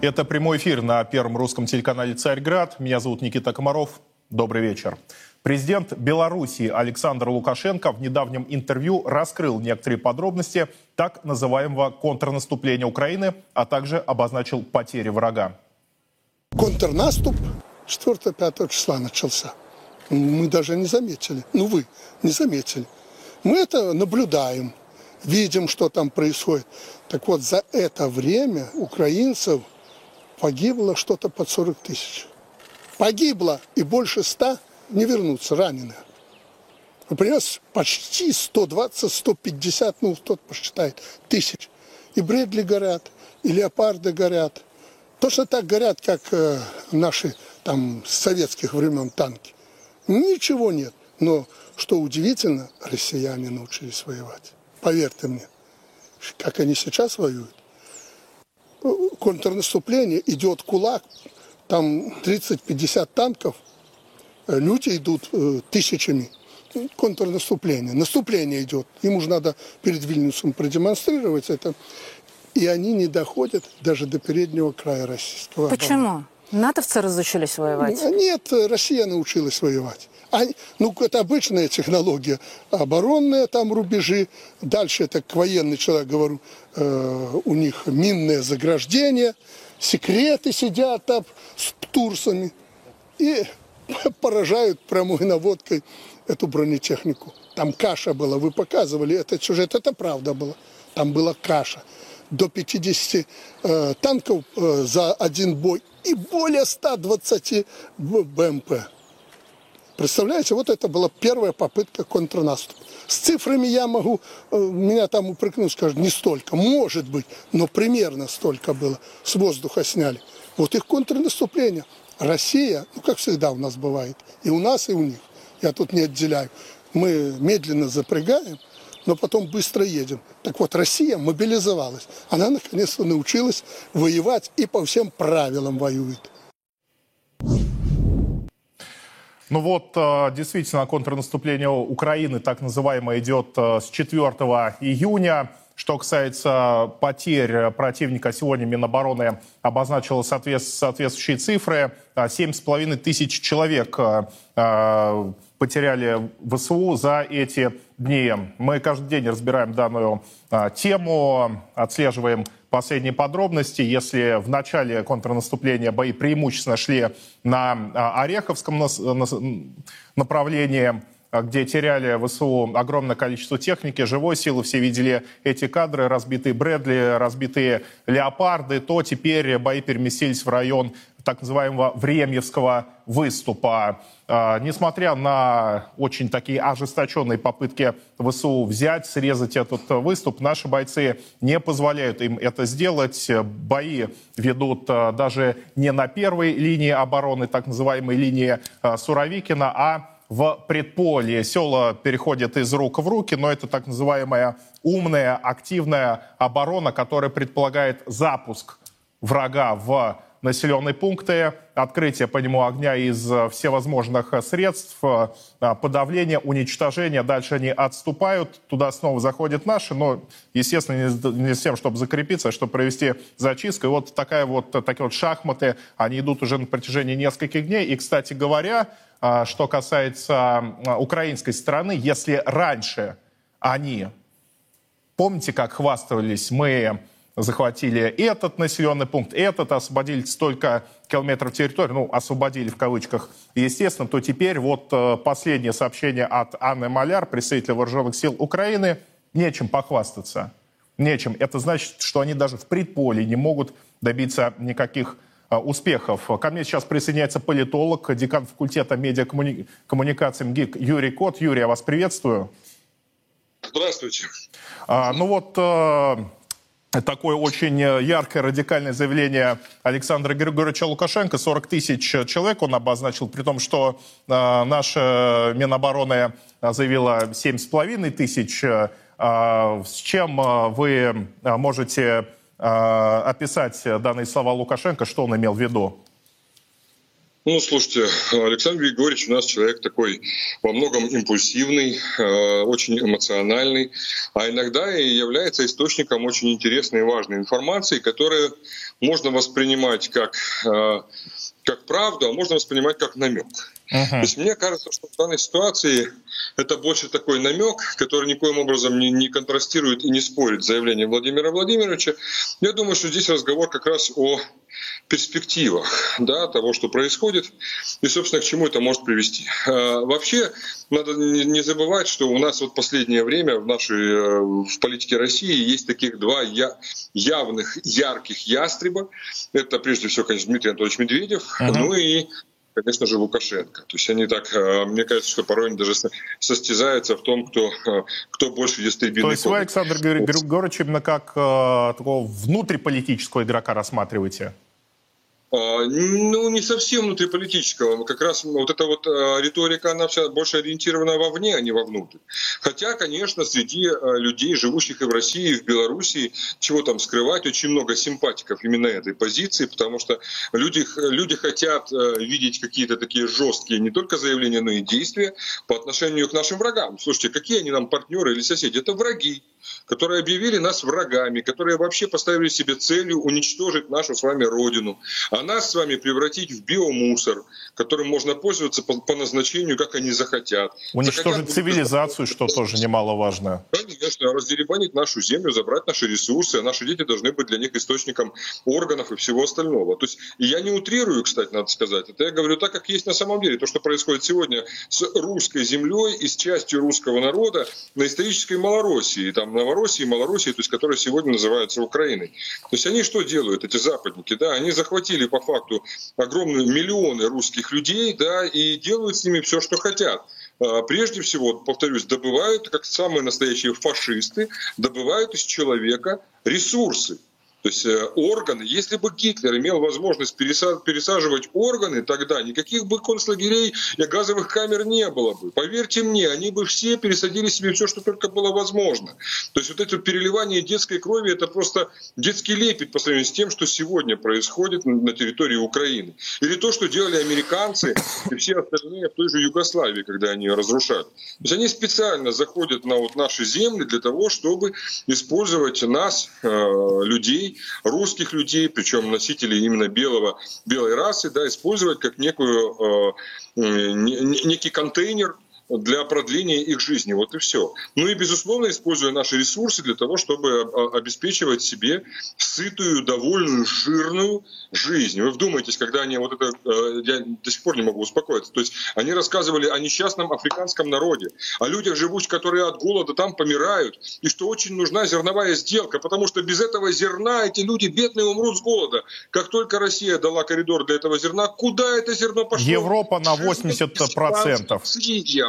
Это прямой эфир на первом русском телеканале «Царьград». Меня зовут Никита Комаров. Добрый вечер. Президент Беларуси Александр Лукашенко в недавнем интервью раскрыл некоторые подробности так называемого контрнаступления Украины, а также обозначил потери врага. Контрнаступ 4-5 числа начался. Мы даже не заметили. Ну, вы не заметили. Мы это наблюдаем, видим, что там происходит. Так вот, за это время украинцев – погибло что-то под 40 тысяч. Погибло и больше 100 не вернутся раненых. Например, почти 120-150, ну, кто-то посчитает, тысяч. И Бредли горят, и Леопарды горят. Точно так горят, как э, наши там с советских времен танки. Ничего нет. Но, что удивительно, россияне научились воевать. Поверьте мне, как они сейчас воюют контрнаступление, идет кулак, там 30-50 танков, э, люди идут э, тысячами. Контрнаступление. Наступление идет. Им уже надо перед Вильнюсом продемонстрировать это. И они не доходят даже до переднего края российского Почему? Обороны. Натовцы разучились воевать? Нет, Россия научилась воевать. Они, ну, это обычная технология. Оборонные там рубежи. Дальше это к военный человек говорю. Э, у них минное заграждение. Секреты сидят там с птурсами. И поражают прямой наводкой эту бронетехнику. Там каша была, вы показывали этот сюжет, это правда было. Там была каша. До 50 э, танков э, за один бой и более 120 БМП. Представляете, вот это была первая попытка контрнаступа. С цифрами я могу, э, меня там упрекнут, скажут, не столько, может быть, но примерно столько было. С воздуха сняли. Вот их контрнаступление. Россия, ну как всегда у нас бывает, и у нас, и у них. Я тут не отделяю. Мы медленно запрягаем, но потом быстро едем. Так вот, Россия мобилизовалась. Она наконец-то научилась воевать и по всем правилам воюет. Ну вот, э, действительно, контрнаступление Украины, так называемое, идет э, с 4 июня. Что касается потерь противника, сегодня Минобороны обозначила соответствующие цифры. 7,5 тысяч человек э, потеряли ВСУ за эти дни. Мы каждый день разбираем данную тему, отслеживаем последние подробности. Если в начале контрнаступления бои преимущественно шли на а, Ореховском направлении, а, где теряли ВСУ огромное количество техники, живой силы, все видели эти кадры, разбитые Брэдли, разбитые Леопарды, то теперь бои переместились в район так называемого Времьевского выступа. А, несмотря на очень такие ожесточенные попытки ВСУ взять, срезать этот выступ, наши бойцы не позволяют им это сделать. Бои ведут а, даже не на первой линии обороны, так называемой линии а, Суровикина, а в предполье. Села переходят из рук в руки, но это так называемая умная, активная оборона, которая предполагает запуск врага в населенные пункты, открытие по нему огня из э, всевозможных э, средств, э, подавление, уничтожение. Дальше они отступают, туда снова заходят наши, но, естественно, не с тем, чтобы закрепиться, а чтобы провести зачистку. И вот такая вот, такие вот шахматы, они идут уже на протяжении нескольких дней. И, кстати говоря, что касается украинской стороны, если раньше они, помните, как хвастались, мы захватили этот населенный пункт, этот, освободили столько километров территории, ну, освободили в кавычках, естественно, то теперь вот э, последнее сообщение от Анны Маляр, представителя Вооруженных сил Украины, нечем похвастаться. Нечем. Это значит, что они даже в предполе не могут добиться никаких э, успехов. Ко мне сейчас присоединяется политолог, декан факультета медиакоммуникации МГИК Юрий Кот. Юрий, я вас приветствую. Здравствуйте. А, ну вот э, такое очень э, яркое, радикальное заявление Александра Григорьевича Лукашенко. 40 тысяч человек он обозначил, при том, что э, наша Минобороны заявила 7,5 тысяч. Э, с чем э, вы можете э, описать данные слова Лукашенко, что он имел в виду? Ну, слушайте, Александр Григорьевич у нас человек такой во многом импульсивный, э, очень эмоциональный, а иногда и является источником очень интересной и важной информации, которую можно воспринимать как, э, как правду, а можно воспринимать как намек. Uh-huh. То есть мне кажется, что в данной ситуации это больше такой намек, который никоим образом не, не контрастирует и не спорит с заявлением Владимира Владимировича. Я думаю, что здесь разговор как раз о перспективах да, того, что происходит, и, собственно, к чему это может привести. А, вообще, надо не забывать, что у нас вот последнее время в нашей э, в политике России есть таких два явных, ярких ястреба. Это, прежде всего, конечно, Дмитрий Анатольевич Медведев, uh-huh. ну и конечно же, Лукашенко. То есть они так, э, мне кажется, что порой они даже состязаются в том, кто, э, кто больше ястребиный То есть вы, Александр Григорьевич, именно как э, такого внутриполитического игрока рассматриваете? А, ну, не совсем внутриполитического. Как раз вот эта вот а, риторика, она вся больше ориентирована вовне, а не вовнутрь. Хотя, конечно, среди а, людей, живущих и в России, и в Белоруссии, чего там скрывать, очень много симпатиков именно этой позиции, потому что люди, люди хотят видеть какие-то такие жесткие не только заявления, но и действия по отношению к нашим врагам. Слушайте, какие они нам партнеры или соседи? Это враги которые объявили нас врагами, которые вообще поставили себе целью уничтожить нашу с вами Родину, а нас с вами превратить в биомусор, которым можно пользоваться по, по назначению, как они захотят. Уничтожить захотят, цивилизацию, что тоже немаловажно. Конечно, раздеребанить нашу землю, забрать наши ресурсы, а наши дети должны быть для них источником органов и всего остального. То есть я не утрирую, кстати, надо сказать. Это я говорю так, как есть на самом деле. То, что происходит сегодня с русской землей и с частью русского народа на исторической Малороссии, там Новороссии, Малороссии, то есть которая сегодня называется Украиной. То есть они что делают, эти западники? Да, они захватили по факту огромные миллионы русских людей, да, и делают с ними все, что хотят а, прежде всего, повторюсь, добывают, как самые настоящие фашисты, добывают из человека ресурсы. То есть э, органы, если бы Гитлер имел возможность пересаживать органы, тогда никаких бы концлагерей и газовых камер не было бы. Поверьте мне, они бы все пересадили себе все, что только было возможно. То есть вот это переливание детской крови, это просто детский лепет по сравнению с тем, что сегодня происходит на территории Украины. Или то, что делали американцы и все остальные в той же Югославии, когда они ее разрушают. То есть они специально заходят на вот наши земли для того, чтобы использовать нас, э, людей, русских людей, причем носителей именно белого, белой расы, да, использовать как некую, э, некий контейнер для продления их жизни. Вот и все. Ну и, безусловно, используя наши ресурсы для того, чтобы обеспечивать себе сытую, довольную, жирную жизнь. Вы вдумайтесь, когда они вот это... Э, я до сих пор не могу успокоиться. То есть они рассказывали о несчастном африканском народе, о людях, живущих, которые от голода там помирают, и что очень нужна зерновая сделка, потому что без этого зерна эти люди бедные умрут с голода. Как только Россия дала коридор для этого зерна, куда это зерно пошло? Европа на 80%.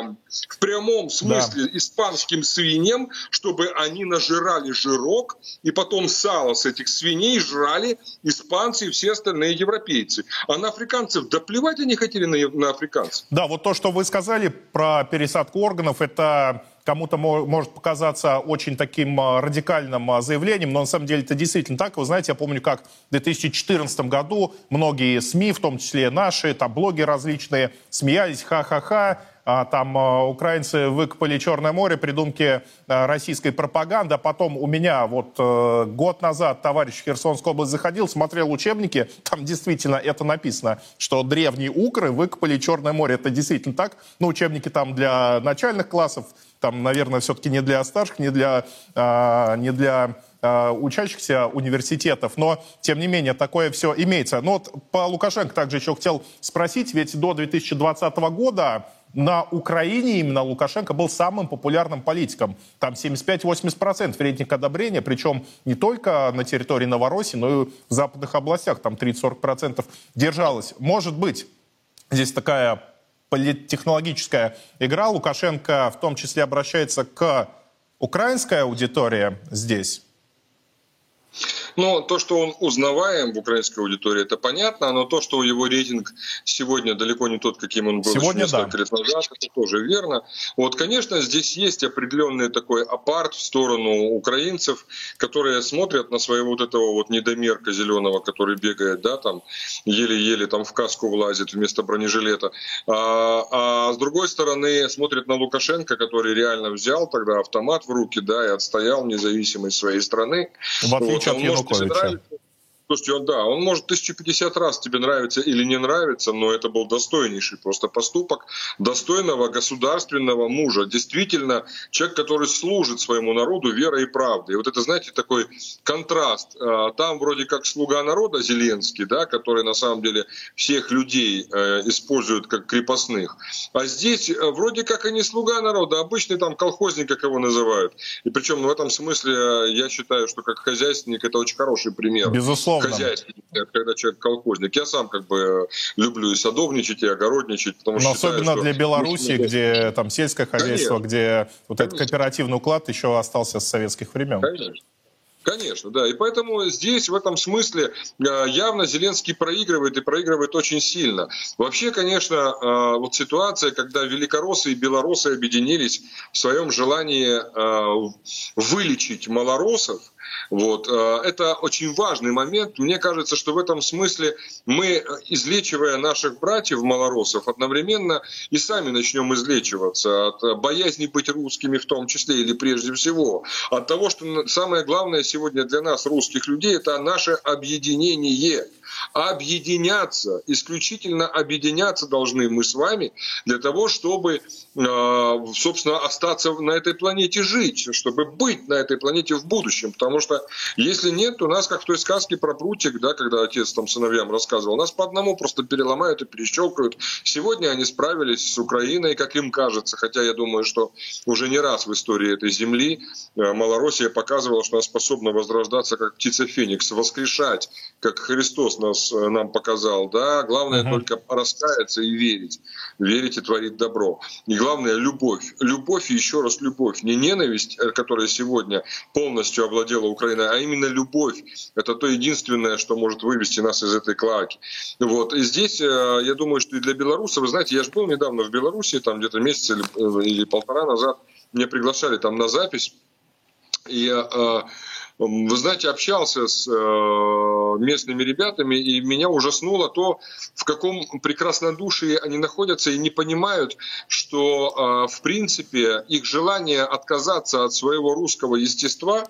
Свиньям в прямом смысле да. испанским свиньям, чтобы они нажирали жирок, и потом сало с этих свиней жрали испанцы и все остальные европейцы. А на африканцев, да плевать они хотели на, на африканцев. Да, вот то, что вы сказали про пересадку органов, это кому-то может показаться очень таким а, радикальным а, заявлением, но на самом деле это действительно так. Вы знаете, я помню, как в 2014 году многие СМИ, в том числе наши, там блоги различные, смеялись, ха-ха-ха, там а, украинцы выкопали Черное море, придумки а, российской пропаганды. А потом у меня вот э, год назад товарищ в Херсонскую заходил, смотрел учебники, там действительно это написано, что древние укры выкопали Черное море. Это действительно так. Но ну, учебники там для начальных классов, там, наверное, все-таки не для старших, не для, не для учащихся университетов, но, тем не менее, такое все имеется. Но вот по Лукашенко также еще хотел спросить, ведь до 2020 года на Украине именно Лукашенко был самым популярным политиком. Там 75-80% рейтинг одобрения, причем не только на территории Новороссии, но и в западных областях, там 30-40% держалось. Может быть, здесь такая политтехнологическая игра. Лукашенко в том числе обращается к украинской аудитории здесь. Ну, то, что он узнаваем в украинской аудитории, это понятно, но то, что его рейтинг сегодня далеко не тот, каким он был сегодня еще несколько да. лет назад, это тоже верно. Вот, конечно, здесь есть определенный такой апарт в сторону украинцев, которые смотрят на своего вот этого вот недомерка зеленого, который бегает, да, там, еле-еле там в каску влазит вместо бронежилета. А, а с другой стороны, смотрят на Лукашенко, который реально взял тогда автомат в руки, да, и отстоял независимость своей страны. В отличие вот, от Януковича. Слушайте, он, да, он может 1050 раз тебе нравится или не нравится, но это был достойнейший просто поступок достойного государственного мужа. Действительно, человек, который служит своему народу верой и правдой. И вот это, знаете, такой контраст. А, там вроде как слуга народа Зеленский, да, который на самом деле всех людей э, использует как крепостных. А здесь э, вроде как и не слуга народа, а обычный там колхозник, как его называют. И причем в этом смысле э, я считаю, что как хозяйственник это очень хороший пример. Безусловно хозяйственник, когда человек колхозник. Я сам как бы люблю и садовничать, и огородничать. Потому Но считаю, особенно для Беларуси, где там сельское хозяйство, Конечно. где вот Конечно. этот кооперативный уклад еще остался с советских времен. Конечно. Конечно, да. И поэтому здесь, в этом смысле, э, явно Зеленский проигрывает и проигрывает очень сильно. Вообще, конечно, э, вот ситуация, когда великороссы и белорусы объединились в своем желании э, вылечить малоросов, вот. Э, это очень важный момент. Мне кажется, что в этом смысле мы, излечивая наших братьев малоросов, одновременно и сами начнем излечиваться от боязни быть русскими в том числе или прежде всего. От того, что самое главное сегодня для нас, русских людей, это наше объединение объединяться, исключительно объединяться должны мы с вами для того, чтобы, э, собственно, остаться на этой планете жить, чтобы быть на этой планете в будущем. Потому что если нет, то нас, как в той сказке про прутик, да, когда отец там сыновьям рассказывал, нас по одному просто переломают и перещелкают. Сегодня они справились с Украиной, как им кажется, хотя я думаю, что уже не раз в истории этой земли э, Малороссия показывала, что она способна возрождаться как птица Феникс, воскрешать, как Христос нас, э, нам показал. Да? Главное uh-huh. только раскаяться и верить. Верить и творить добро. И главное — любовь. Любовь и еще раз любовь. Не ненависть, э, которая сегодня полностью овладела Украиной, а именно любовь. Это то единственное, что может вывести нас из этой клаки. Вот. И здесь, э, я думаю, что и для белорусов, вы знаете, я же был недавно в Беларуси, там где-то месяц или, или полтора назад, меня приглашали там на запись. И вы знаете, общался с э, местными ребятами, и меня ужаснуло то, в каком прекраснодушии они находятся и не понимают, что, э, в принципе, их желание отказаться от своего русского естества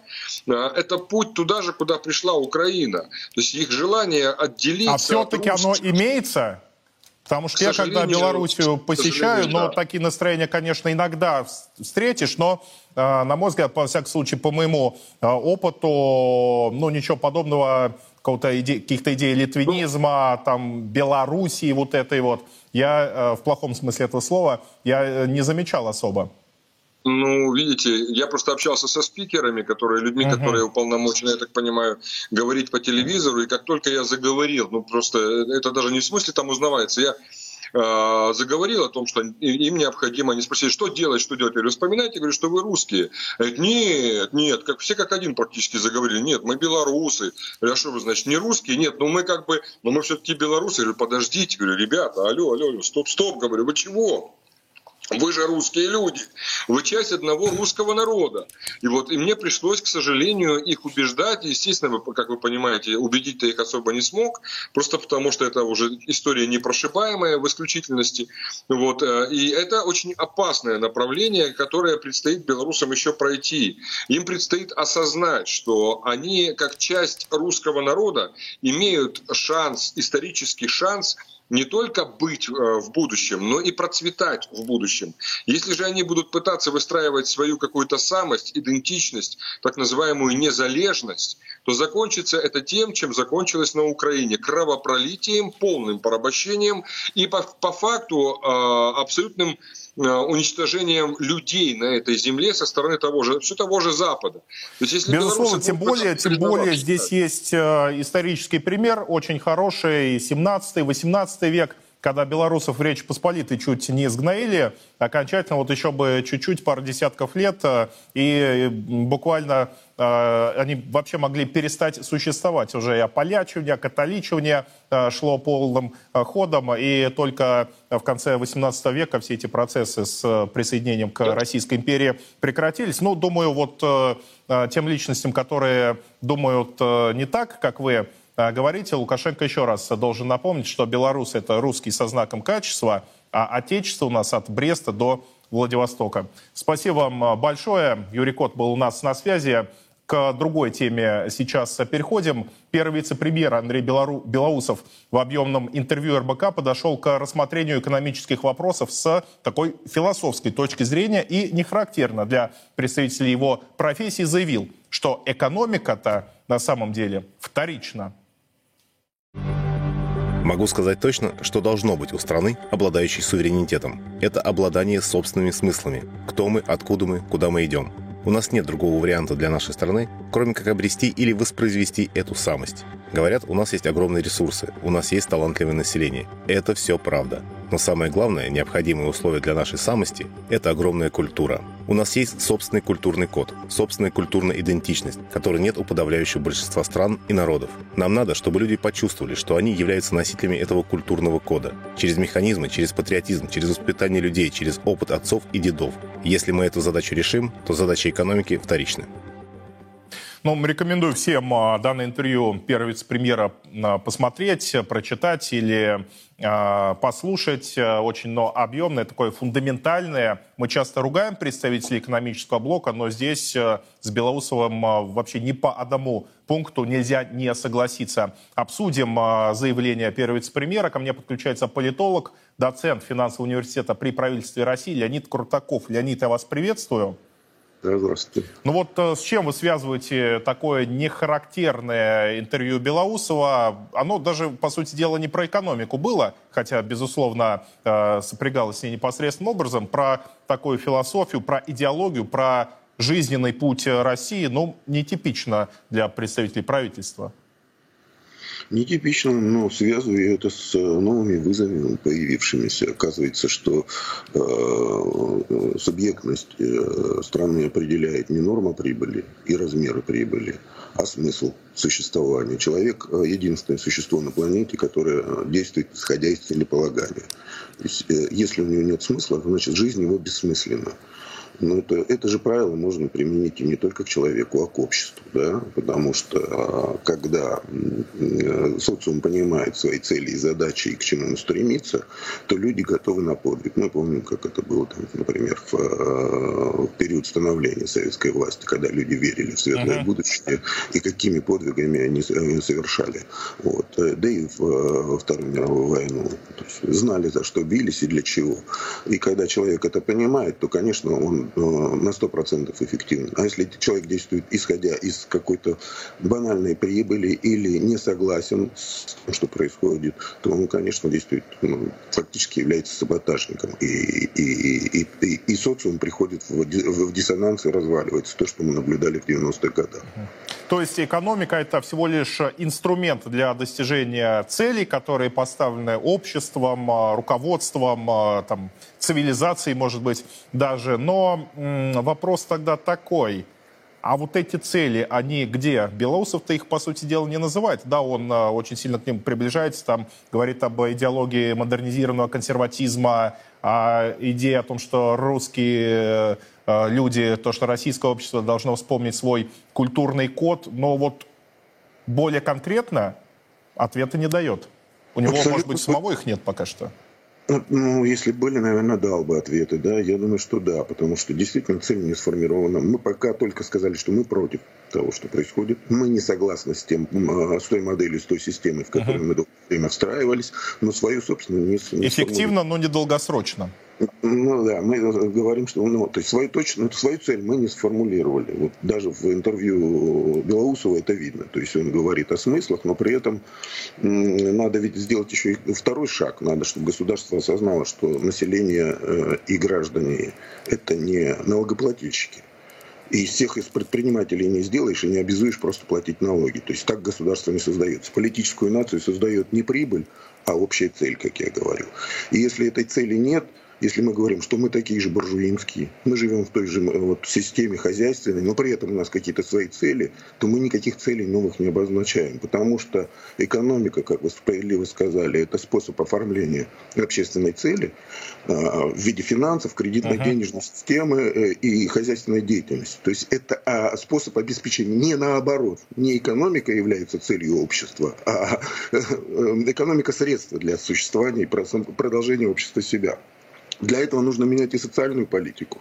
э, – это путь туда же, куда пришла Украина. То есть их желание отделиться… А все-таки оно имеется? Потому что я, когда Белоруссию посещаю, но да. такие настроения, конечно, иногда встретишь, но, э, на мой взгляд, во всяком случае, по моему э, опыту, ну, ничего подобного, каких-то идей литвинизма, ну, там, Белоруссии, вот этой вот, я, э, в плохом смысле этого слова, я не замечал особо. Ну, видите, я просто общался со спикерами, которые людьми, uh-huh. которые уполномочены, я так понимаю, говорить по телевизору. И как только я заговорил, ну просто это даже не в смысле там узнавается, я э, заговорил о том, что им необходимо, они спросили, что делать, что делать. Я говорю, вспоминайте, говорю, что вы русские. Говорят, нет, нет, как, все как один практически заговорили. Нет, мы белорусы. Я говорю, а что вы, значит, не русские? Нет, ну мы как бы, но мы все-таки белорусы. Я говорю, подождите, говорю, ребята, алло, алло, алло, стоп, стоп, говорю, вы чего? Вы же русские люди, вы часть одного русского народа. И вот и мне пришлось, к сожалению, их убеждать. Естественно, как вы понимаете, убедить-то их особо не смог, просто потому что это уже история непрошибаемая в исключительности. Вот. Э, и это очень опасное направление, которое предстоит белорусам еще пройти. Им предстоит осознать, что они, как часть русского народа, имеют шанс, исторический шанс не только быть э, в будущем, но и процветать в будущем. Если же они будут пытаться выстраивать свою какую-то самость, идентичность, так называемую незалежность, то закончится это тем, чем закончилось на Украине. Кровопролитием, полным порабощением и по, по факту э, абсолютным Э, уничтожением людей на этой земле со стороны того же, все того же Запада. То есть, если Безусловно, тем более, тем более здесь есть э, исторический пример, очень хороший, 17-18 век, когда белорусов в Речи Посполитой чуть не сгноили, окончательно вот еще бы чуть-чуть, пару десятков лет, э, и буквально э, они вообще могли перестать существовать. Уже и ополячивание, католичивание э, шло полным ходом, и только в конце 18 века все эти процессы с присоединением к Российской империи прекратились. Ну, думаю, вот тем личностям, которые думают не так, как вы, говорите, Лукашенко еще раз должен напомнить, что Беларусь это русский со знаком качества, а отечество у нас от Бреста до Владивостока. Спасибо вам а, большое. Юрий Кот был у нас на связи. К другой теме сейчас переходим. Первый вице-премьер Андрей Белору... Белоусов в объемном интервью РБК подошел к рассмотрению экономических вопросов с такой философской точки зрения и не характерно для представителей его профессии заявил, что экономика-то на самом деле вторична. Могу сказать точно, что должно быть у страны, обладающей суверенитетом. Это обладание собственными смыслами. Кто мы, откуда мы, куда мы идем. У нас нет другого варианта для нашей страны, кроме как обрести или воспроизвести эту самость. Говорят, у нас есть огромные ресурсы, у нас есть талантливое население. Это все правда. Но самое главное, необходимое условие для нашей самости – это огромная культура. У нас есть собственный культурный код, собственная культурная идентичность, которой нет у подавляющего большинства стран и народов. Нам надо, чтобы люди почувствовали, что они являются носителями этого культурного кода. Через механизмы, через патриотизм, через воспитание людей, через опыт отцов и дедов. Если мы эту задачу решим, то задача экономики вторична. Ну, рекомендую всем а, данное интервью первого вице-премьера а, посмотреть, прочитать или а, послушать. Очень но объемное, такое фундаментальное. Мы часто ругаем представителей экономического блока, но здесь с Белоусовым вообще ни по одному пункту нельзя не согласиться. Обсудим заявление первого вице-премьера. Ко мне подключается политолог, доцент финансового университета при правительстве России Леонид Крутаков. Леонид, я вас приветствую. Здравствуйте. Ну вот э, с чем вы связываете такое нехарактерное интервью Белоусова? Оно даже, по сути дела, не про экономику было, хотя, безусловно, э, сопрягалось с ней непосредственным образом, про такую философию, про идеологию, про жизненный путь России, ну, нетипично для представителей правительства. Нетипично, но связываю это с э, новыми вызовами, появившимися. Оказывается, что э, субъектность э, страны определяет не норма прибыли и размеры прибыли, а смысл существования. Человек э, – единственное существо на планете, которое действует исходя из целеполагания. Э, если у него нет смысла, значит жизнь его бессмысленна. Но это, это же правило можно применить и не только к человеку, а к обществу. Да? Потому что а, когда социум понимает свои цели и задачи и к чему он стремится, то люди готовы на подвиг. Мы помним, как это было, там, например, в, а, в период становления советской власти, когда люди верили в светлое uh-huh. будущее и какими подвигами они совершали. Вот. Да и во Вторую мировую войну. знали, за что бились и для чего. И когда человек это понимает, то, конечно, он Э, на 100% эффективен. А если человек действует исходя из какой-то банальной прибыли или не согласен с тем, что происходит, то он, конечно, действует, ну, фактически является саботажником. И, и, и, и, и социум приходит в, в диссонанс и разваливается. То, что мы наблюдали в 90-х годах. То есть экономика это всего лишь инструмент для достижения целей, которые поставлены обществом, э, руководством, э, там, цивилизацией, может быть, даже. Но вопрос тогда такой. А вот эти цели, они где? Белоусов-то их, по сути дела, не называет. Да, он э, очень сильно к ним приближается, там говорит об идеологии модернизированного консерватизма, о идее о том, что русские э, люди, то, что российское общество должно вспомнить свой культурный код, но вот более конкретно ответа не дает. У него, Абсолютно. может быть, самого их нет пока что. Ну, если были, наверное, дал бы ответы, да. Я думаю, что да, потому что действительно цель не сформирована. Мы пока только сказали, что мы против того, что происходит. Мы не согласны с, тем, а, с той моделью, с той системой, в которой uh-huh. мы долгое время встраивались, но свою собственную не Эффективно, но недолгосрочно. Ну да, мы говорим, что ну, то есть свою, точно, свою цель мы не сформулировали. Вот даже в интервью Белоусова это видно. То есть он говорит о смыслах, но при этом надо ведь сделать еще и второй шаг. Надо, чтобы государство осознало, что население э, и граждане это не налогоплательщики И из всех из предпринимателей не сделаешь и не обязуешь просто платить налоги. То есть так государство не создается. Политическую нацию создает не прибыль, а общая цель, как я говорю. И если этой цели нет – если мы говорим, что мы такие же буржуинские, мы живем в той же э, вот, системе хозяйственной, но при этом у нас какие-то свои цели, то мы никаких целей новых не обозначаем. Потому что экономика, как вы справедливо сказали, это способ оформления общественной цели э, в виде финансов, кредитно-денежной системы э, и хозяйственной деятельности. То есть это э, способ обеспечения не наоборот. Не экономика является целью общества, а э, экономика средства для существования и продолжения общества себя. Для этого нужно менять и социальную политику,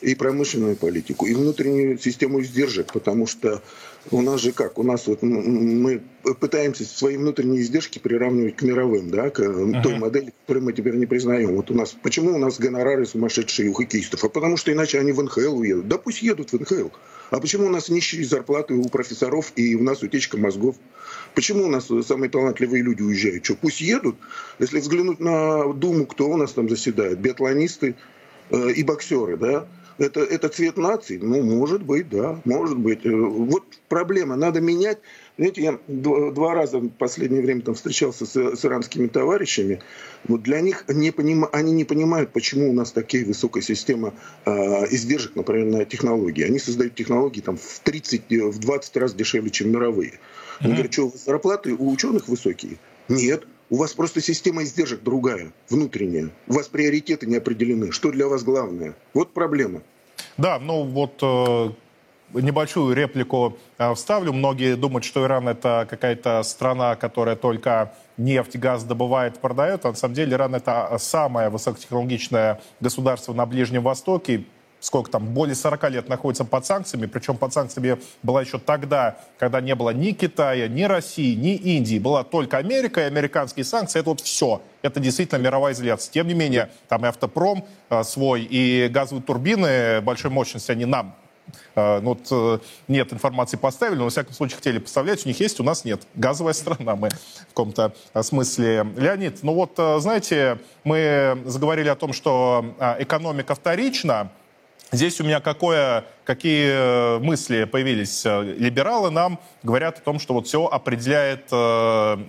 и промышленную политику, и внутреннюю систему издержек, потому что у нас же как, у нас вот мы пытаемся свои внутренние издержки приравнивать к мировым, да, к uh-huh. той модели, которую мы теперь не признаем. Вот у нас, почему у нас гонорары сумасшедшие у хоккеистов? А потому что иначе они в НХЛ уедут. Да пусть едут в НХЛ. А почему у нас нищие зарплаты у профессоров и у нас утечка мозгов? Почему у нас самые талантливые люди уезжают? Что, пусть едут? Если взглянуть на Думу, кто у нас там заседает? Биатлонисты э, и боксеры, да? Это, это цвет нации? Ну, может быть, да, может быть. Э, вот проблема, надо менять. Знаете, я два, раза в последнее время там встречался с, с иранскими товарищами. Вот для них не поним, они не понимают, почему у нас такая высокая система э, издержек, например, на технологии. Они создают технологии там, в 30, в 20 раз дешевле, чем мировые. Mm-hmm. говорит, что зарплаты у ученых высокие? Нет. У вас просто система издержек другая, внутренняя. У вас приоритеты не определены. Что для вас главное? Вот проблема. Да, ну вот э, небольшую реплику э, вставлю. Многие думают, что Иран это какая-то страна, которая только нефть, газ добывает, продает. А на самом деле Иран это самое высокотехнологичное государство на Ближнем Востоке сколько там, более 40 лет находится под санкциями, причем под санкциями была еще тогда, когда не было ни Китая, ни России, ни Индии, была только Америка и американские санкции, это вот все. Это действительно мировая изоляция. Тем не менее, там и автопром э, свой, и газовые турбины большой мощности, они нам ну, вот, uh, нет информации поставили, но, во всяком случае, хотели поставлять. У них есть, у нас нет. Газовая страна мы в каком-то смысле. Леонид, ну вот, uh, знаете, мы заговорили о том, что экономика вторична, Здесь у меня какое, какие э, мысли появились. Либералы нам говорят о том, что вот все определяет э,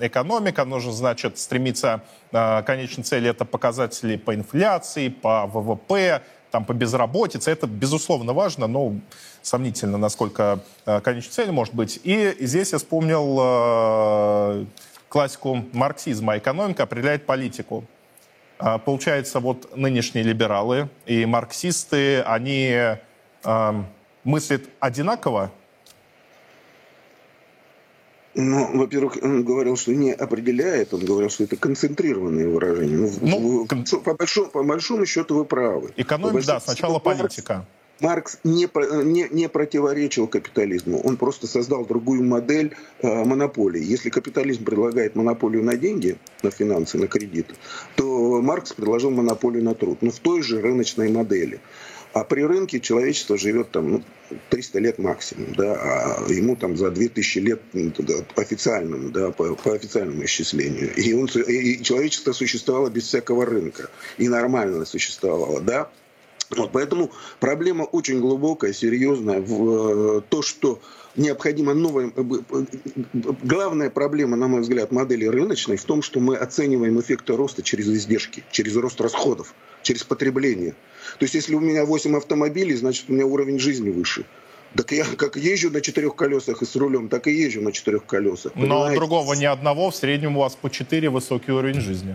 экономика, нужно, значит, стремиться э, к конечной цели, это показатели по инфляции, по ВВП, там, по безработице. Это, безусловно, важно, но сомнительно, насколько конечной целью может быть. И здесь я вспомнил классику марксизма. Экономика определяет политику. А, получается, вот нынешние либералы и марксисты, они э, мыслят одинаково? Ну, во-первых, он говорил, что не определяет, он говорил, что это концентрированные выражения. Ну, ну, по, большому, по большому счету вы правы. Экономика, да, сначала политика. Маркс не, не, не противоречил капитализму, он просто создал другую модель э, монополии. Если капитализм предлагает монополию на деньги, на финансы, на кредиты, то Маркс предложил монополию на труд, но в той же рыночной модели. А при рынке человечество живет там ну, 300 лет максимум, да, а ему там за 2000 лет ну, по официальному, да, по, по официальному исчислению. И, он, и человечество существовало без всякого рынка. И нормально существовало, да. Вот, поэтому проблема очень глубокая, серьезная. В, э, то, что необходимо новая... Э, главная проблема, на мой взгляд, модели рыночной в том, что мы оцениваем эффекты роста через издержки, через рост расходов, через потребление. То есть если у меня 8 автомобилей, значит у меня уровень жизни выше. Так я как езжу на четырех колесах и с рулем, так и езжу на четырех колесах. Но другого ни одного, в среднем у вас по четыре высокий уровень жизни.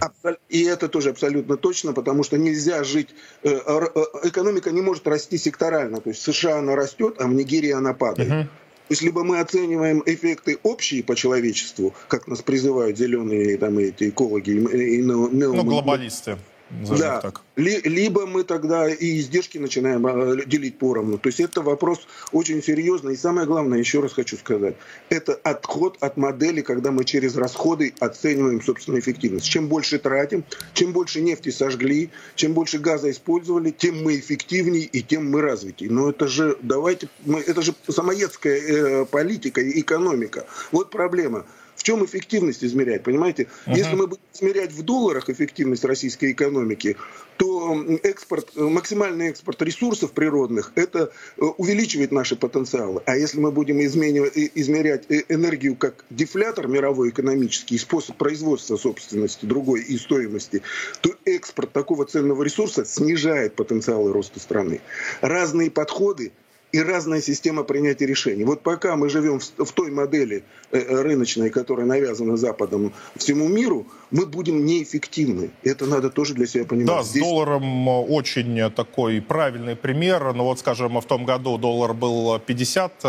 И это тоже абсолютно точно, потому что нельзя жить... Э, э, экономика не может расти секторально. То есть в США она растет, а в Нигерии она падает. Угу. То есть либо мы оцениваем эффекты общие по человечеству, как нас призывают зеленые там, эти экологи и, и, ну, глобалисты да. так. Либо мы тогда и издержки начинаем а, делить поровну. То есть это вопрос очень серьезный. И самое главное, еще раз хочу сказать, это отход от модели, когда мы через расходы оцениваем собственную эффективность. Чем больше тратим, чем больше нефти сожгли, чем больше газа использовали, тем мы эффективнее и тем мы развитее. Но это же, давайте, мы, это же самоедская э, политика и экономика. Вот проблема В чем эффективность измерять, понимаете? Uh-huh. Если мы будем измерять в долларах эффективность российской экономики, то экспорт, максимальный экспорт ресурсов природных, это э, увеличивает наши потенциалы. А если мы будем измерять э, энергию как дефлятор мировой экономический, способ производства собственности другой и стоимости, то экспорт такого ценного ресурса снижает потенциалы роста страны. Разные подходы и разная система принятия решений. Вот пока мы живем в, той модели э, э, рыночной, которая навязана Западом всему миру, мы будем неэффективны. Это надо тоже для себя понимать. Да, Здесь... с долларом э, очень такой правильный пример. Но ну вот, скажем, в том году доллар был 50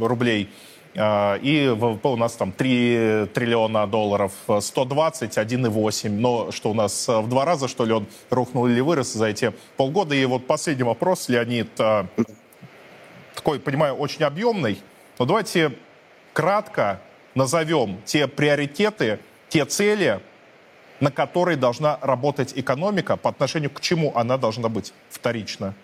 рублей, и ВВП у нас там 3 триллиона долларов, 120, 1,8. Но что у нас в два раза, что ли, он рухнул или вырос за эти полгода? И вот последний вопрос, Леонид такой, понимаю, очень объемный, но давайте кратко назовем те приоритеты, те цели, на которые должна работать экономика, по отношению к чему она должна быть вторично.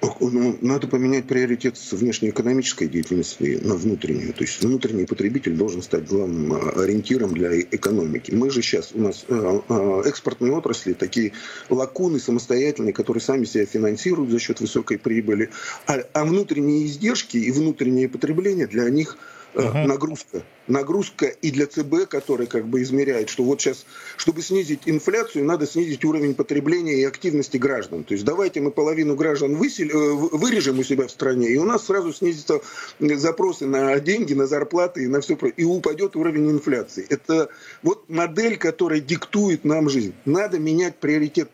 Ну, надо поменять приоритет с внешнеэкономической деятельности на внутреннюю. То есть внутренний потребитель должен стать главным а, ориентиром для экономики. Мы же сейчас, у нас а, а, экспортные отрасли, такие лакуны самостоятельные, которые сами себя финансируют за счет высокой прибыли. А, а внутренние издержки и внутреннее потребление для них – uh-huh. нагрузка. Нагрузка и для ЦБ, который как бы измеряет, что вот сейчас, чтобы снизить инфляцию, надо снизить уровень потребления и активности граждан. То есть давайте мы половину граждан высел... Э, вырежем у себя в стране, и у нас сразу снизятся запросы на деньги, на зарплаты и на все и упадет уровень инфляции. Это вот модель, которая диктует нам жизнь. Надо менять приоритет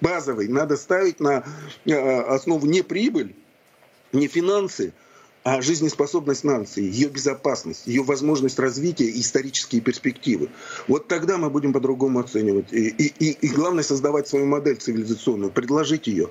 базовый, надо ставить на э, основу не прибыль, не финансы, а жизнеспособность нации, ее безопасность, ее возможность развития и исторические перспективы. Вот тогда мы будем по-другому оценивать. И, и, и главное создавать свою модель цивилизационную, предложить ее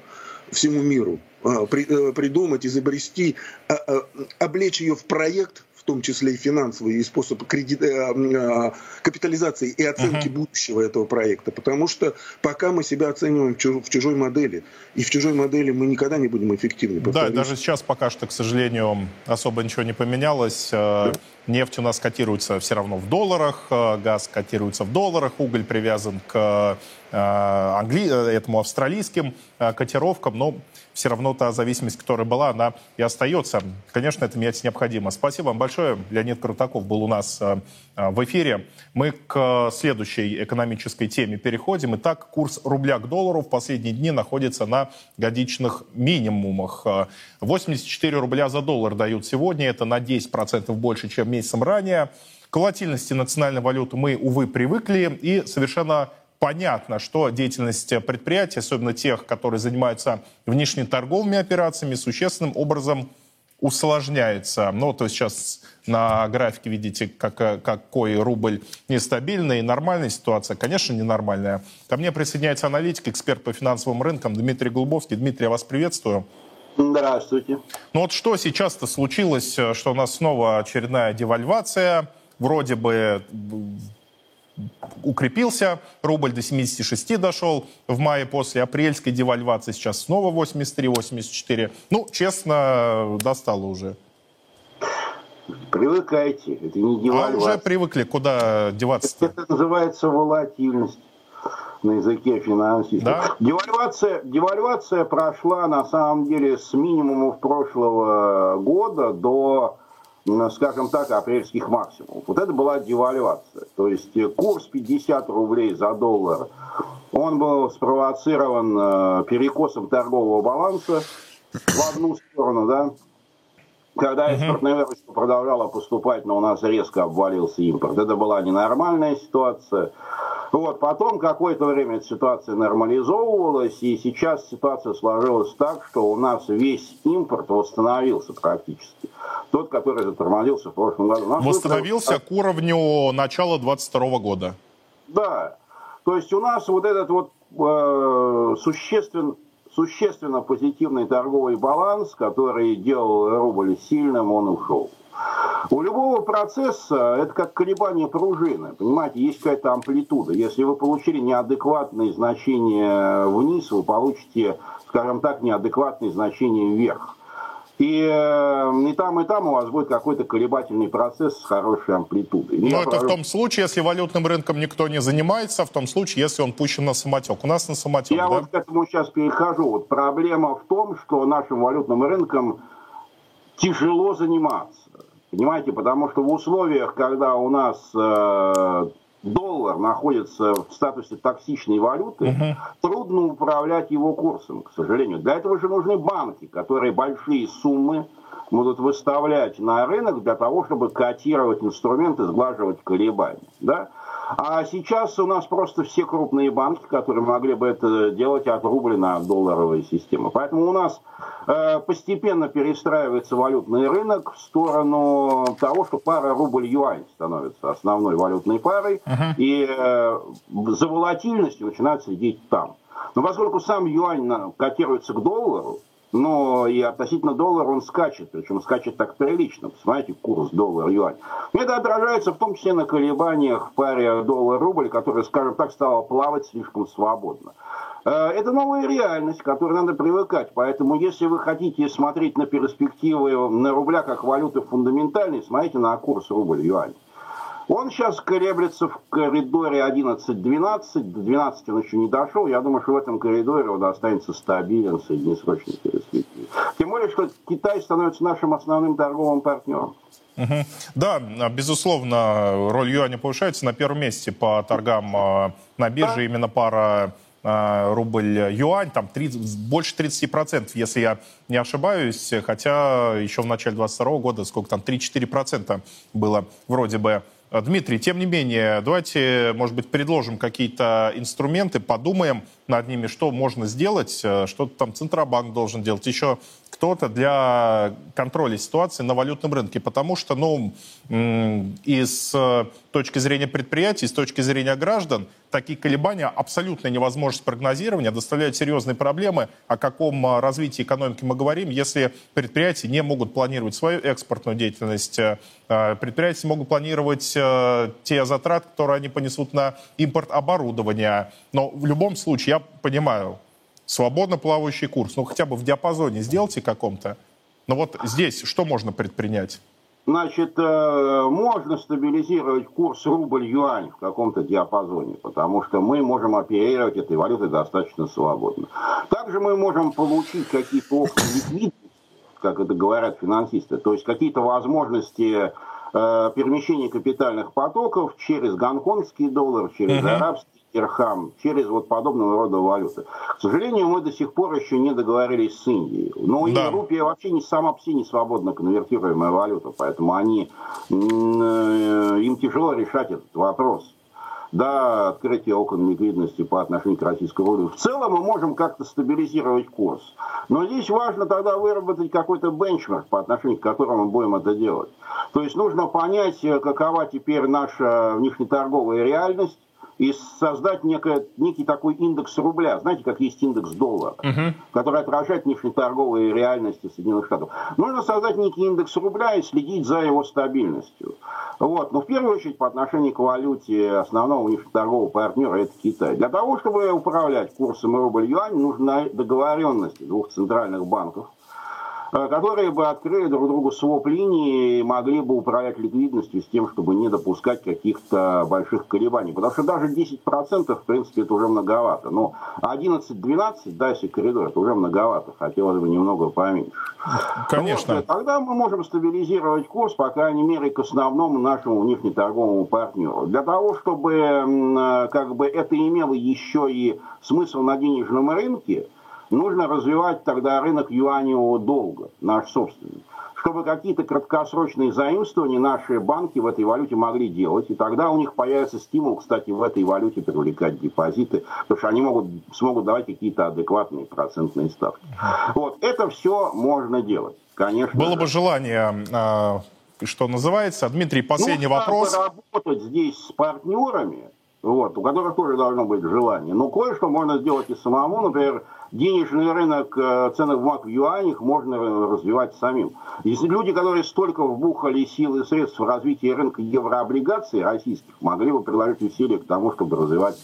всему миру, а, э, придумать, изобрести, а, а, облечь ее в проект, том числе и финансовый, и способ кредит, э, э, капитализации и оценки uh-huh. будущего этого проекта. Потому что пока мы себя оцениваем в чужой модели, и в чужой модели мы никогда не будем эффективны. Да, даже сейчас пока что, к сожалению, особо ничего не поменялось. Э, да. Нефть у нас котируется все равно в долларах, газ котируется в долларах, уголь привязан к англи... этому австралийским котировкам, но все равно та зависимость, которая была, она и остается. Конечно, это менять необходимо. Спасибо вам большое. Леонид Крутаков был у нас э, э, в эфире. Мы к следующей экономической теме переходим. Итак, курс рубля к доллару в последние дни находится на годичных минимумах. 84 э, рубля за доллар дают сегодня. Это на 10% больше, чем месяцем ранее. К волатильности национальной валюты мы, увы, привыкли. И совершенно понятно, что деятельность предприятий, особенно тех, которые занимаются внешнеторговыми операциями, существенным образом усложняется. Ну, то есть сейчас на графике видите, как, какой рубль нестабильный. Нормальная ситуация, конечно, ненормальная. Ко мне присоединяется аналитик, эксперт по финансовым рынкам Дмитрий Голубовский. Дмитрий, я вас приветствую. Здравствуйте. Ну вот что сейчас-то случилось, что у нас снова очередная девальвация, вроде бы укрепился, рубль до 76 дошел в мае после апрельской девальвации, сейчас снова 83-84. Ну, честно, достало уже. Привыкайте, это не девальвация. А уже привыкли, куда деваться -то? Это называется волатильность на языке финансистов. Да? Девальвация, девальвация прошла на самом деле с минимумов прошлого года до скажем так, апрельских максимумов. Вот это была девальвация. То есть э, курс 50 рублей за доллар, он был спровоцирован э, перекосом торгового баланса в одну сторону, да, когда экспортная выручка продолжала поступать, но у нас резко обвалился импорт. Это была ненормальная ситуация. Вот, потом какое-то время ситуация нормализовывалась, и сейчас ситуация сложилась так, что у нас весь импорт восстановился практически. Тот, который затормозился в прошлом году. Нас восстановился выпуск... к уровню начала 22 года. Да. То есть у нас вот этот вот э, существен, существенно позитивный торговый баланс, который делал рубль сильным, он ушел. У любого процесса это как колебание пружины. Понимаете, есть какая-то амплитуда. Если вы получили неадекватные значения вниз, вы получите, скажем так, неадекватные значения вверх. И, э, и там, и там у вас будет какой-то колебательный процесс с хорошей амплитудой. Но это прожу... в том случае, если валютным рынком никто не занимается, в том случае, если он пущен на самотек. У нас на самотек, Я да? вот к этому сейчас перехожу. Вот проблема в том, что нашим валютным рынком тяжело заниматься. Понимаете, потому что в условиях, когда у нас э, доллар находится в статусе токсичной валюты, угу. трудно управлять его курсом, к сожалению. Для этого же нужны банки, которые большие суммы будут выставлять на рынок для того, чтобы котировать инструменты, сглаживать колебания. Да? А сейчас у нас просто все крупные банки, которые могли бы это делать, отрублены от долларовой системы. Поэтому у нас э, постепенно перестраивается валютный рынок в сторону того, что пара рубль-юань становится основной валютной парой, uh-huh. и э, за волатильностью начинают следить там. Но поскольку сам юань котируется к доллару, но и относительно доллара он скачет, причем скачет так прилично. Посмотрите, курс доллар-юань. Это отражается в том числе на колебаниях в паре доллар-рубль, которая, скажем так, стала плавать слишком свободно. Э, это новая реальность, к которой надо привыкать. Поэтому, если вы хотите смотреть на перспективы на рубля как валюты фундаментальной, смотрите на курс рубль-юань. Он сейчас колеблется в коридоре 11-12, до 12 он еще не дошел. Я думаю, что в этом коридоре он останется стабилен в среднесрочной перспективе. Тем более, что Китай становится нашим основным торговым партнером. Угу. Да, безусловно, роль юаня повышается. На первом месте по торгам а, на бирже да. именно пара а, рубль-юань, там 30, больше 30%, если я не ошибаюсь, хотя еще в начале 22 года сколько там, 3-4% было вроде бы Дмитрий, тем не менее, давайте, может быть, предложим какие-то инструменты, подумаем над ними, что можно сделать, э, что там Центробанк должен делать, еще кто-то для контроля ситуации на валютном рынке, потому что, ну, и с э, точки зрения предприятий, с точки зрения граждан, такие колебания, абсолютная невозможность прогнозирования доставляют серьезные проблемы. О каком э, развитии экономики мы говорим, если предприятия не могут планировать свою экспортную деятельность, предприятия могут планировать те затраты, которые они понесут на импорт оборудования. Но в любом случае, я понимаю, свободно плавающий курс, ну хотя бы в диапазоне сделайте каком-то. Но вот здесь что можно предпринять? Значит, э, можно стабилизировать курс рубль-юань в каком-то диапазоне, потому что мы можем оперировать этой валютой достаточно свободно. Также мы можем получить какие-то ликвидности, как это говорят финансисты, то есть какие-то возможности э, перемещения капитальных потоков через гонконгский доллар, через арабский дирхам, через вот подобного рода валюты. К сожалению, мы до сих пор еще не договорились с Индией. Но да. и рупия вообще не сама по себе не свободно конвертируемая валюта, поэтому они, э, им тяжело решать этот вопрос. Да, открытие окон ликвидности по отношению к российской рублю. В целом мы можем как-то стабилизировать курс. Но здесь важно тогда выработать какой-то бенчмарк, по отношению к которому мы будем это делать. То есть нужно понять, какова теперь наша внешнеторговая реальность, и создать некое, некий такой индекс рубля. Знаете, как есть индекс доллара, uh-huh. который отражает внешнеторговые реальности Соединенных Штатов. Нужно создать некий индекс рубля и следить за его стабильностью. Вот. Но в первую очередь по отношению к валюте основного внешнеторгового партнера это Китай. Для того, чтобы управлять курсом рубль-юань, нужна договоренность двух центральных банков которые бы открыли друг другу своп-линии и могли бы управлять ликвидностью с тем, чтобы не допускать каких-то больших колебаний. Потому что даже 10% в принципе это уже многовато. Но 11-12, да, если коридор, это уже многовато. Хотелось бы немного поменьше. Конечно. Вот, тогда мы можем стабилизировать курс, по крайней мере, к основному нашему внешнеторговому партнеру. Для того, чтобы э, как бы это имело еще и смысл на денежном рынке, Нужно развивать тогда рынок юаневого долга, наш собственный, чтобы какие-то краткосрочные заимствования наши банки в этой валюте могли делать, и тогда у них появится стимул, кстати, в этой валюте привлекать депозиты, потому что они могут, смогут давать какие-то адекватные процентные ставки. Вот, это все можно делать, конечно. Было же. бы желание а, что называется. Дмитрий, последний Нужно вопрос. работать здесь с партнерами, вот, у которых тоже должно быть желание. Но кое-что можно сделать и самому. Например, денежный рынок э, ценных бумаг в юанях можно развивать самим. Если люди, которые столько вбухали сил и средств в развитие рынка еврооблигаций российских, могли бы приложить усилия к тому, чтобы развивать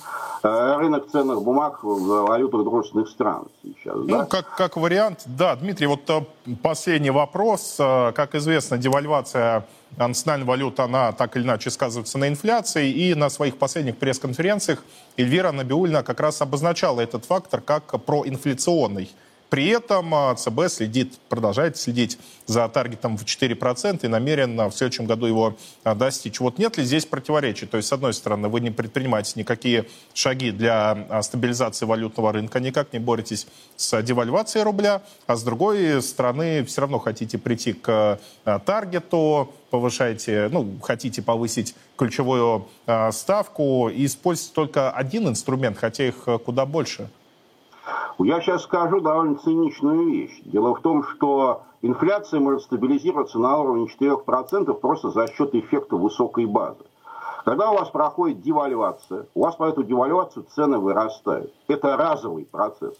э, рынок ценных бумаг в валютах дружественных стран сейчас. Да? Ну, как, как вариант, да. Дмитрий, вот э, последний вопрос. Как известно, девальвация национальная валюта, она так или иначе сказывается на инфляции. И на своих последних пресс-конференциях Эльвира Набиульна как раз обозначала этот фактор как проинфляционный. При этом а, ЦБ следит, продолжает следить за таргетом в 4% и намерен в следующем году его а, достичь. Вот нет ли здесь противоречий? То есть, с одной стороны, вы не предпринимаете никакие шаги для а, стабилизации валютного рынка, никак не боретесь с девальвацией рубля, а с другой стороны, все равно хотите прийти к таргету, повышаете, ну, хотите повысить ключевую ставку и используете только один инструмент, хотя их куда больше. Я сейчас скажу довольно циничную вещь. Дело в том, что инфляция может стабилизироваться на уровне 4% просто за счет эффекта высокой базы. Когда у вас проходит девальвация, у вас по эту девальвацию цены вырастают. Это разовый процесс.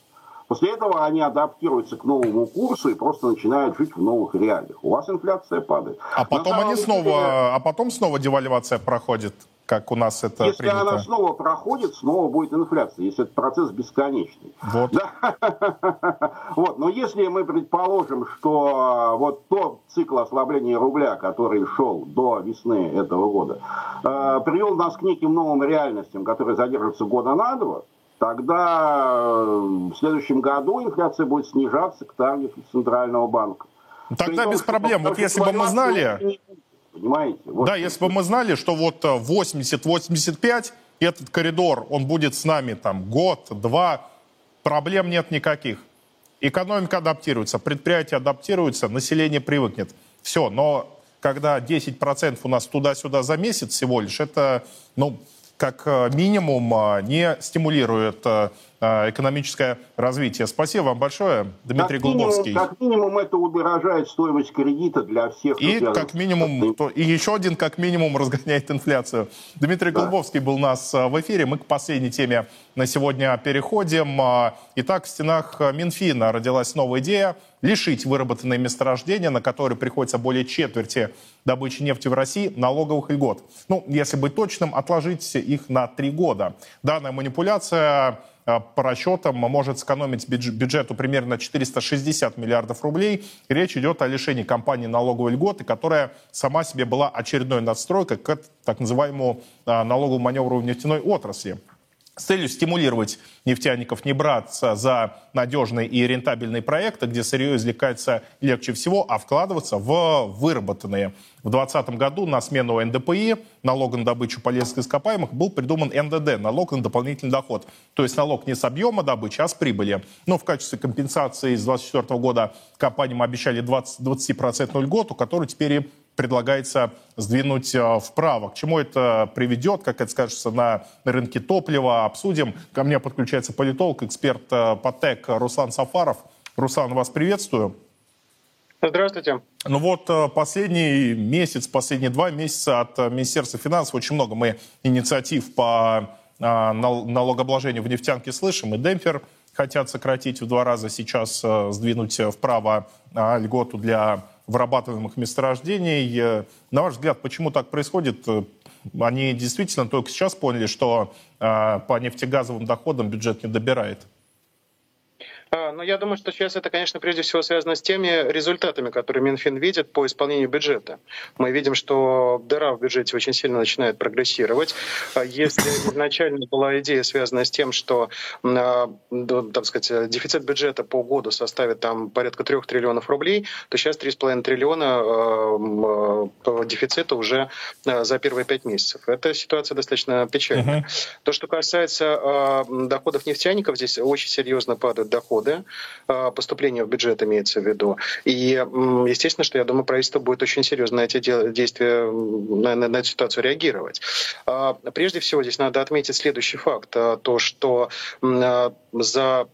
После этого они адаптируются к новому курсу и просто начинают жить в новых реалиях. У вас инфляция падает. А потом они снова, деле... а потом снова девальвация проходит как у нас это Если принято. она снова проходит, снова будет инфляция, если это процесс бесконечный. Вот. вот. Но если мы предположим, что а, вот тот цикл ослабления рубля, который шел до весны этого года, э, привел нас к неким новым реальностям, которые задержатся года на два, тогда э, в следующем году инфляция будет снижаться к таргету Центрального банка. Тогда без проблем. Вот если бы мы знали... Понимаете? Вот да, если бы мы знали, что вот 80-85, э, этот коридор, он будет с нами там год, два, проблем нет никаких. Экономика адаптируется, предприятия адаптируются, население привыкнет. Все, но когда 10% у нас туда-сюда за месяц всего лишь, это, ну, как э, минимум э, не стимулирует а, экономическое развитие. Спасибо вам большое, Дмитрий как Глубовский. Минимум, как минимум это удорожает стоимость кредита для всех. И как минимум, то, и еще один как минимум разгоняет инфляцию. Дмитрий да. Глубовский был у нас в эфире. Мы к последней теме на сегодня переходим. А, итак, в стенах Минфина родилась новая идея лишить выработанные месторождения, на которые приходится более четверти добычи нефти в России, налоговых льгот. Ну, если быть точным, отложить их на три года. Данная манипуляция Э, по расчетам может сэкономить бюджету примерно 460 миллиардов рублей. Речь идет о лишении компании налоговой льготы, которая сама себе была очередной надстройкой к так называемому э, налоговому маневру в нефтяной отрасли с целью стимулировать нефтяников не браться за надежные и рентабельные проекты, где сырье извлекается легче всего, а вкладываться в выработанные. В 2020 году на смену НДПИ, налога на добычу полезных ископаемых, был придуман НДД, налог на дополнительный доход. То есть налог не с объема добычи, а с прибыли. Но в качестве компенсации с 2024 года компаниям обещали 20, 20% льготу, которую теперь предлагается сдвинуть э, вправо. К чему это приведет, как это скажется на рынке топлива, обсудим. Ко мне подключается политолог, эксперт э, по ТЭК Руслан Сафаров. Руслан, вас приветствую. Здравствуйте. Ну вот э, последний месяц, последние два месяца от Министерства финансов очень много мы инициатив по налогообложению в нефтянке слышим. И Демпфер хотят сократить в два раза, сейчас сдвинуть вправо льготу для вырабатываемых месторождений. Э, на ваш взгляд, почему так происходит? Э, они действительно только сейчас поняли, что э, по нефтегазовым доходам бюджет не добирает? А, ну, я думаю, что сейчас это, конечно, прежде всего связано с теми результатами, которые Минфин видит по исполнению бюджета. Мы видим, что дыра в бюджете очень сильно начинает прогрессировать. А если изначально была идея, связанная с тем, что, а, так сказать, дефицит бюджета по году составит там порядка трех триллионов рублей, то сейчас 3,5 триллиона дефицита уже за первые пять месяцев. Эта ситуация достаточно печальная. Uh-huh. То, что касается доходов нефтяников, здесь очень серьезно падают доходы доходы, а, поступления в бюджет имеется в виду. И, естественно, что я думаю, правительство будет очень серьезно на эти действия, на, на, на эту ситуацию реагировать. А, прежде всего, здесь надо отметить следующий факт. А, то, что за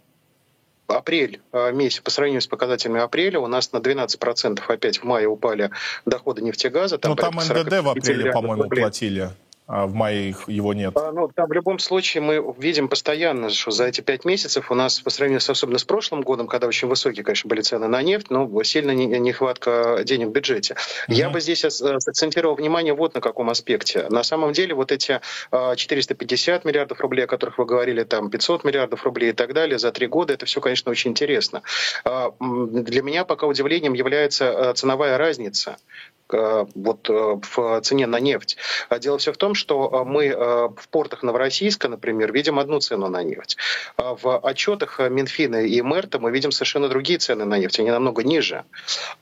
апрель месяц по сравнению с показателями апреля у нас на 12% опять в мае упали доходы нефтегаза. Там, ну, там НДД в апреле, по-моему, платили а в мае его нет? А, ну, там в любом случае мы видим постоянно, что за эти пять месяцев у нас по сравнению с, особенно с прошлым годом, когда очень высокие, конечно, были цены на нефть, но сильно нехватка денег в бюджете. Mm-hmm. Я бы здесь акцентировал внимание вот на каком аспекте. На самом деле вот эти 450 миллиардов рублей, о которых вы говорили, там 500 миллиардов рублей и так далее за три года, это все, конечно, очень интересно. Для меня пока удивлением является ценовая разница Э, вот э, в цене на нефть. А дело все в том, что э, мы в портах Новороссийска, например, видим одну цену на нефть. А в отчетах Минфина и МЭРТа мы видим совершенно другие цены на нефть, они намного ниже.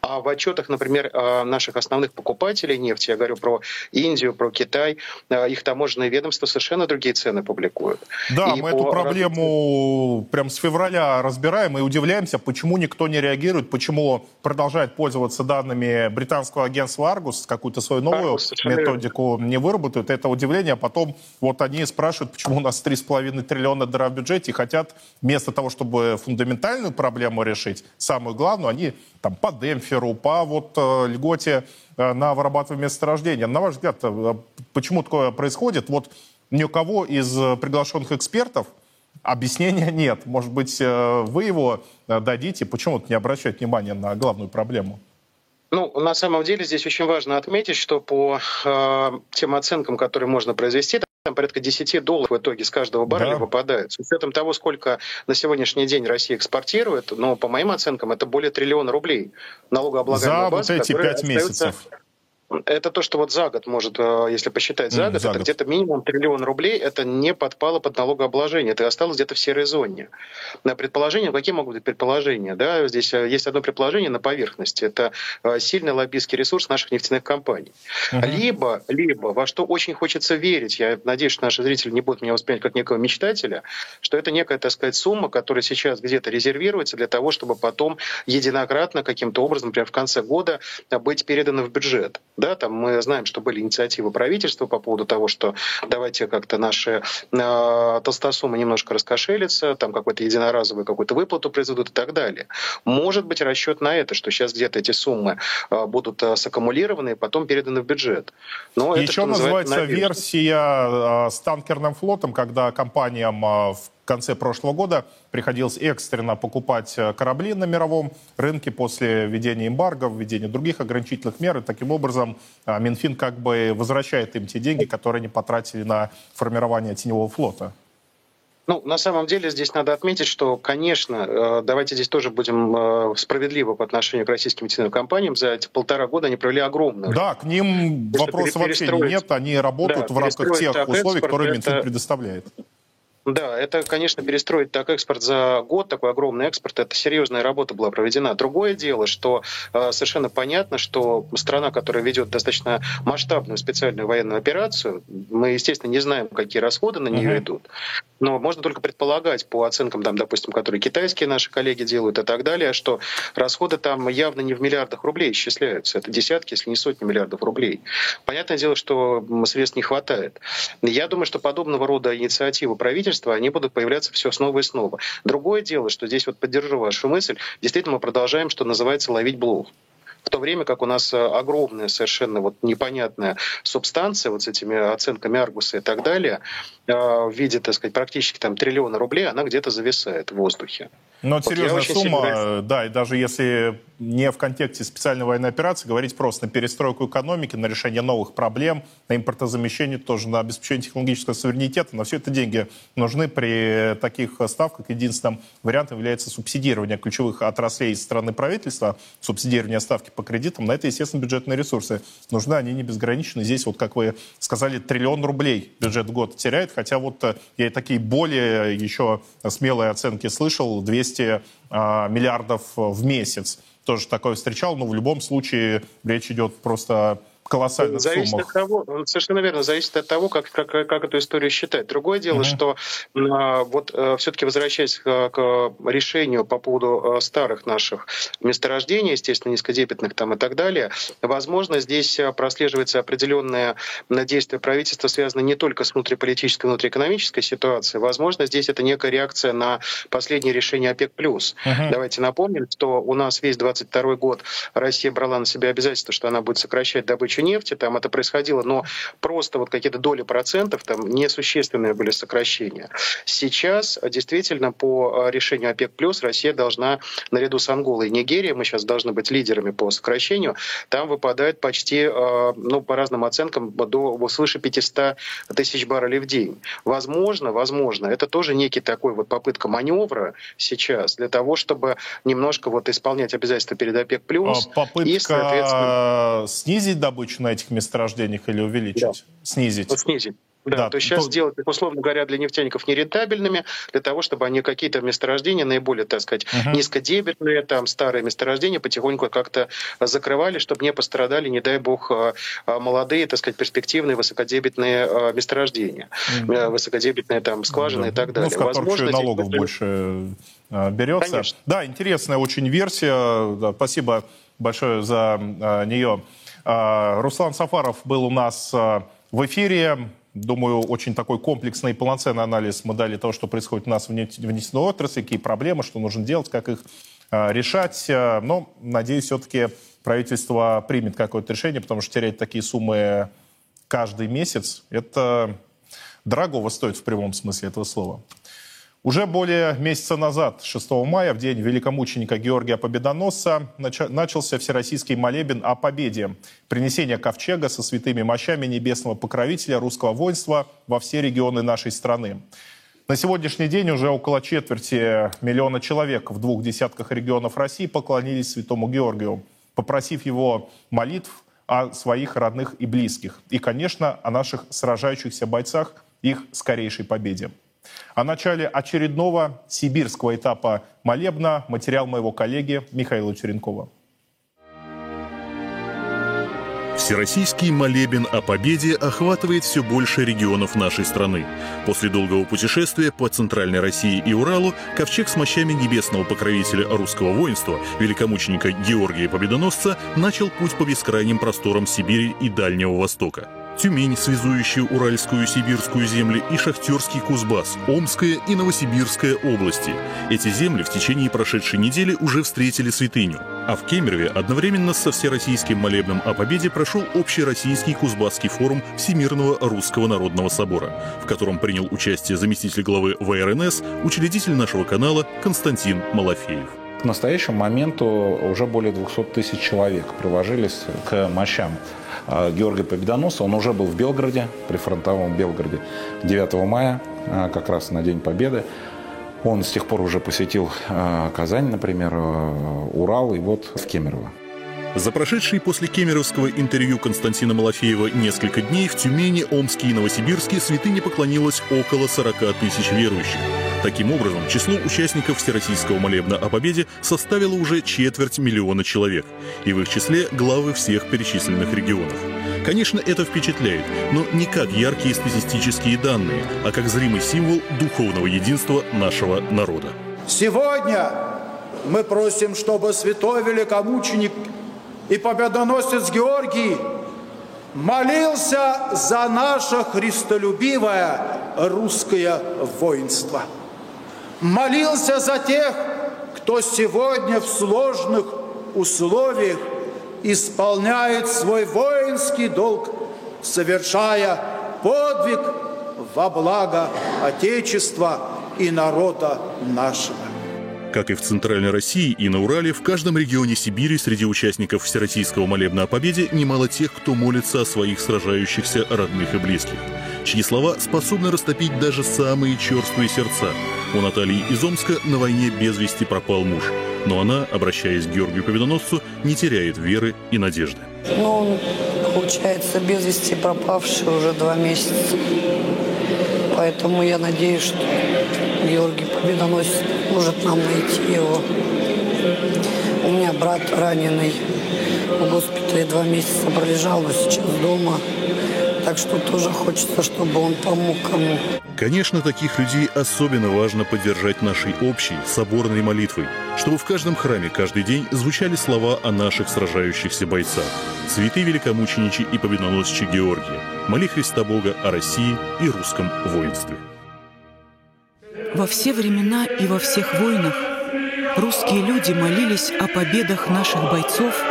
А в отчетах, например, наших основных покупателей нефти, я говорю про Индию, про Китай, их таможенные ведомства совершенно другие цены публикуют. Да, и мы эту проблему прям с февраля разбираем и удивляемся, почему никто не реагирует, почему продолжает пользоваться данными британского агентства агентство Аргус какую-то свою новую Аргус, методику не выработают, это удивление. А потом вот они спрашивают, почему у нас 3,5 триллиона дыра в бюджете и хотят вместо того, чтобы фундаментальную проблему решить, самую главную, они там по демпферу, по вот э, льготе э, на вырабатывание месторождения. На ваш взгляд, э, почему такое происходит? Вот ни у кого из приглашенных экспертов объяснения нет. Может быть, вы его дадите? Почему не обращать внимания на главную проблему? Ну, на самом деле здесь очень важно отметить, что по э, тем оценкам, которые можно произвести, там порядка 10 долларов в итоге с каждого барреля да. выпадает. С учетом того, сколько на сегодняшний день Россия экспортирует, но по моим оценкам это более триллиона рублей налогооблагаемой За базы, вот эти 5 месяцев. Это то, что вот за год может, э, если посчитать за mm, год, за это год. где-то минимум триллион рублей, это не подпало под налогообложение, это осталось где-то в серой зоне. На предположение, какие могут быть предположения? Да? Здесь э, есть одно предположение на поверхности, это э, сильный лоббистский ресурс наших нефтяных компаний. Mm-hmm. Либо, либо, во что очень хочется верить, я надеюсь, что наши зрители не будут меня воспринимать как некого мечтателя, что это некая, так сказать, сумма, которая сейчас где-то резервируется для того, чтобы потом единократно каким-то образом, например, в конце года быть передана в бюджет. Да, там мы знаем, что были инициативы правительства по поводу того, что давайте как-то наши э, толстосумы немножко раскошелятся, там какой-то единоразовую какую-то выплату произведут и так далее. Может быть расчет на это, что сейчас где-то эти суммы э, будут э, саккумулированы и потом переданы в бюджет. Но Еще это, называется версия э, с танкерным флотом, когда компаниям э, в конце прошлого года приходилось экстренно покупать э, корабли на мировом рынке после введения эмбарго, введения других ограничительных мер. И таким образом э, Минфин как бы возвращает им те деньги, которые они потратили на формирование теневого флота. Ну, на самом деле здесь надо отметить, что, конечно, э, давайте здесь тоже будем справедливы по отношению к российским нефтяным компаниям. За эти полтора года они провели огромную. Да, к ним вопросов вообще нет. Они работают да, в рамках тех условий, которые Минфин предоставляет. Да, это, конечно, перестроить так экспорт за год, такой огромный экспорт, это серьезная работа была проведена. Другое дело, что э, совершенно понятно, что страна, которая ведет достаточно масштабную специальную военную операцию, мы, естественно, не знаем, какие расходы на нее uh-huh. идут, но можно только предполагать по оценкам, там, допустим, которые китайские наши коллеги делают и так далее, что расходы там явно не в миллиардах рублей исчисляются, это десятки, если не сотни миллиардов рублей. Понятное дело, что средств не хватает. Я думаю, что подобного рода инициативы правительства правительства, они будут появляться все снова и снова. Другое дело, что здесь вот поддержу вашу мысль, действительно мы продолжаем, что называется, ловить блох в то время как у нас э, огромная совершенно вот непонятная субстанция вот с этими оценками Аргуса и так далее э, в виде, так сказать, практически там триллиона рублей, она где-то зависает в воздухе. Но вот серьезная сумма, сильно... да, и даже если не в контексте специальной военной операции, говорить просто на перестройку экономики, на решение новых проблем, на импортозамещение, тоже на обеспечение технологического суверенитета, на все это деньги нужны при таких ставках. Единственным вариантом является субсидирование ключевых отраслей со стороны правительства, субсидирование ставки по кредитам. На это, естественно, бюджетные ресурсы нужны, они не безграничны. Здесь, вот как вы сказали, триллион рублей бюджет в год теряет, хотя вот э, я и такие более еще смелые оценки слышал, 200 а, миллиардов в месяц. Тоже такое встречал, но в любом случае речь идет просто колоссальных зависит суммах. От того, совершенно верно, зависит от того, как, как, как эту историю считать. Другое дело, mm-hmm. что а, вот а, все-таки возвращаясь к, к решению по поводу старых наших месторождений, естественно, низкодепятных там и так далее, возможно, здесь прослеживается определенное действие правительства, связанное не только с внутриполитической, внутриэкономической ситуацией. Возможно, здесь это некая реакция на последнее решение ОПЕК+. Uh-huh. Давайте напомним, что у нас весь 22 год Россия брала на себя обязательство, что она будет сокращать добычу добычу нефти, там это происходило, но просто вот какие-то доли процентов, там несущественные были сокращения. Сейчас действительно по решению ОПЕК+, Россия должна наряду с Анголой и Нигерией, мы сейчас должны быть лидерами по сокращению, там выпадает почти, ну, по разным оценкам, до свыше 500 тысяч баррелей в день. Возможно, возможно, это тоже некий такой вот попытка маневра сейчас для того, чтобы немножко вот исполнять обязательства перед ОПЕК+. Плюс а Попытка и, соответственно... снизить добычу на этих месторождениях или увеличить? Да. Снизить. Вот снизить. Да, да, то есть сейчас то... сделать их, условно говоря, для нефтяников нерентабельными, для того, чтобы они какие-то месторождения, наиболее, так сказать, uh-huh. низкодебетные, там, старые месторождения потихоньку как-то закрывали, чтобы не пострадали, не дай бог, а, а, молодые, так сказать, перспективные высокодебетные а, месторождения, uh-huh. высокодебетные там скважины uh-huh. и так далее. Ну, в Возможно, налогов здесь... больше берется. Конечно. Да, интересная очень версия. Да, спасибо большое за нее. Руслан Сафаров был у нас в эфире. Думаю, очень такой комплексный и полноценный анализ мы дали того, что происходит у нас в нефтяной отрасли, какие проблемы, что нужно делать, как их э, решать. Но, надеюсь, все-таки правительство примет какое-то решение, потому что терять такие суммы каждый месяц, это дорогого стоит в прямом смысле этого слова. Уже более месяца назад, 6 мая, в день великомученика Георгия Победоносца, начался всероссийский молебен о победе. Принесение ковчега со святыми мощами небесного покровителя русского воинства во все регионы нашей страны. На сегодняшний день уже около четверти миллиона человек в двух десятках регионов России поклонились святому Георгию, попросив его молитв о своих родных и близких. И, конечно, о наших сражающихся бойцах, их скорейшей победе. О начале очередного сибирского этапа молебна материал моего коллеги Михаила Черенкова. Всероссийский молебен о победе охватывает все больше регионов нашей страны. После долгого путешествия по Центральной России и Уралу ковчег с мощами небесного покровителя русского воинства, великомученика Георгия Победоносца, начал путь по бескрайним просторам Сибири и Дальнего Востока. Тюмень, связующая Уральскую и Сибирскую земли, и Шахтерский Кузбасс, Омская и Новосибирская области. Эти земли в течение прошедшей недели уже встретили святыню. А в Кемерове одновременно со Всероссийским молебном о победе прошел Общероссийский Кузбасский форум Всемирного Русского Народного Собора, в котором принял участие заместитель главы ВРНС, учредитель нашего канала Константин Малафеев. К настоящему моменту уже более 200 тысяч человек приложились к мощам Георгия Победоносца. Он уже был в Белгороде, при фронтовом Белгороде 9 мая, а, как раз на День Победы. Он с тех пор уже посетил а, Казань, например, Урал и вот в Кемерово. За прошедшие после кемеровского интервью Константина Малафеева несколько дней в Тюмени, Омске и Новосибирске святыне поклонилось около 40 тысяч верующих. Таким образом, число участников Всероссийского молебна о победе составило уже четверть миллиона человек, и в их числе главы всех перечисленных регионов. Конечно, это впечатляет, но не как яркие статистические данные, а как зримый символ духовного единства нашего народа. Сегодня мы просим, чтобы святой великомученик и победоносец Георгий молился за наше христолюбивое русское воинство – молился за тех, кто сегодня в сложных условиях исполняет свой воинский долг, совершая подвиг во благо Отечества и народа нашего. Как и в Центральной России и на Урале, в каждом регионе Сибири среди участников Всероссийского молебна о победе немало тех, кто молится о своих сражающихся родных и близких, чьи слова способны растопить даже самые черствые сердца. У Натальи из Омска на войне без вести пропал муж, но она, обращаясь к Георгию Победоносцу, не теряет веры и надежды. Ну, он, получается, без вести пропавший уже два месяца. Поэтому я надеюсь, что Георгий Победоносец может нам найти его. У меня брат раненый в госпитале два месяца пролежал, но сейчас дома. Так что тоже хочется, чтобы он помог кому. Конечно, таких людей особенно важно поддержать нашей общей соборной молитвой, чтобы в каждом храме каждый день звучали слова о наших сражающихся бойцах. Святые великомученичи и победоносчи Георгия, моли Христа Бога о России и русском воинстве. Во все времена и во всех войнах русские люди молились о победах наших бойцов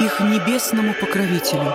их небесному покровителю,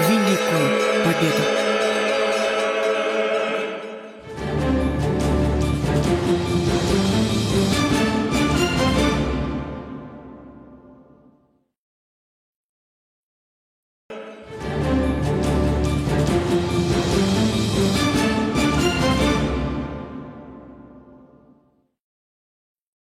великую победу.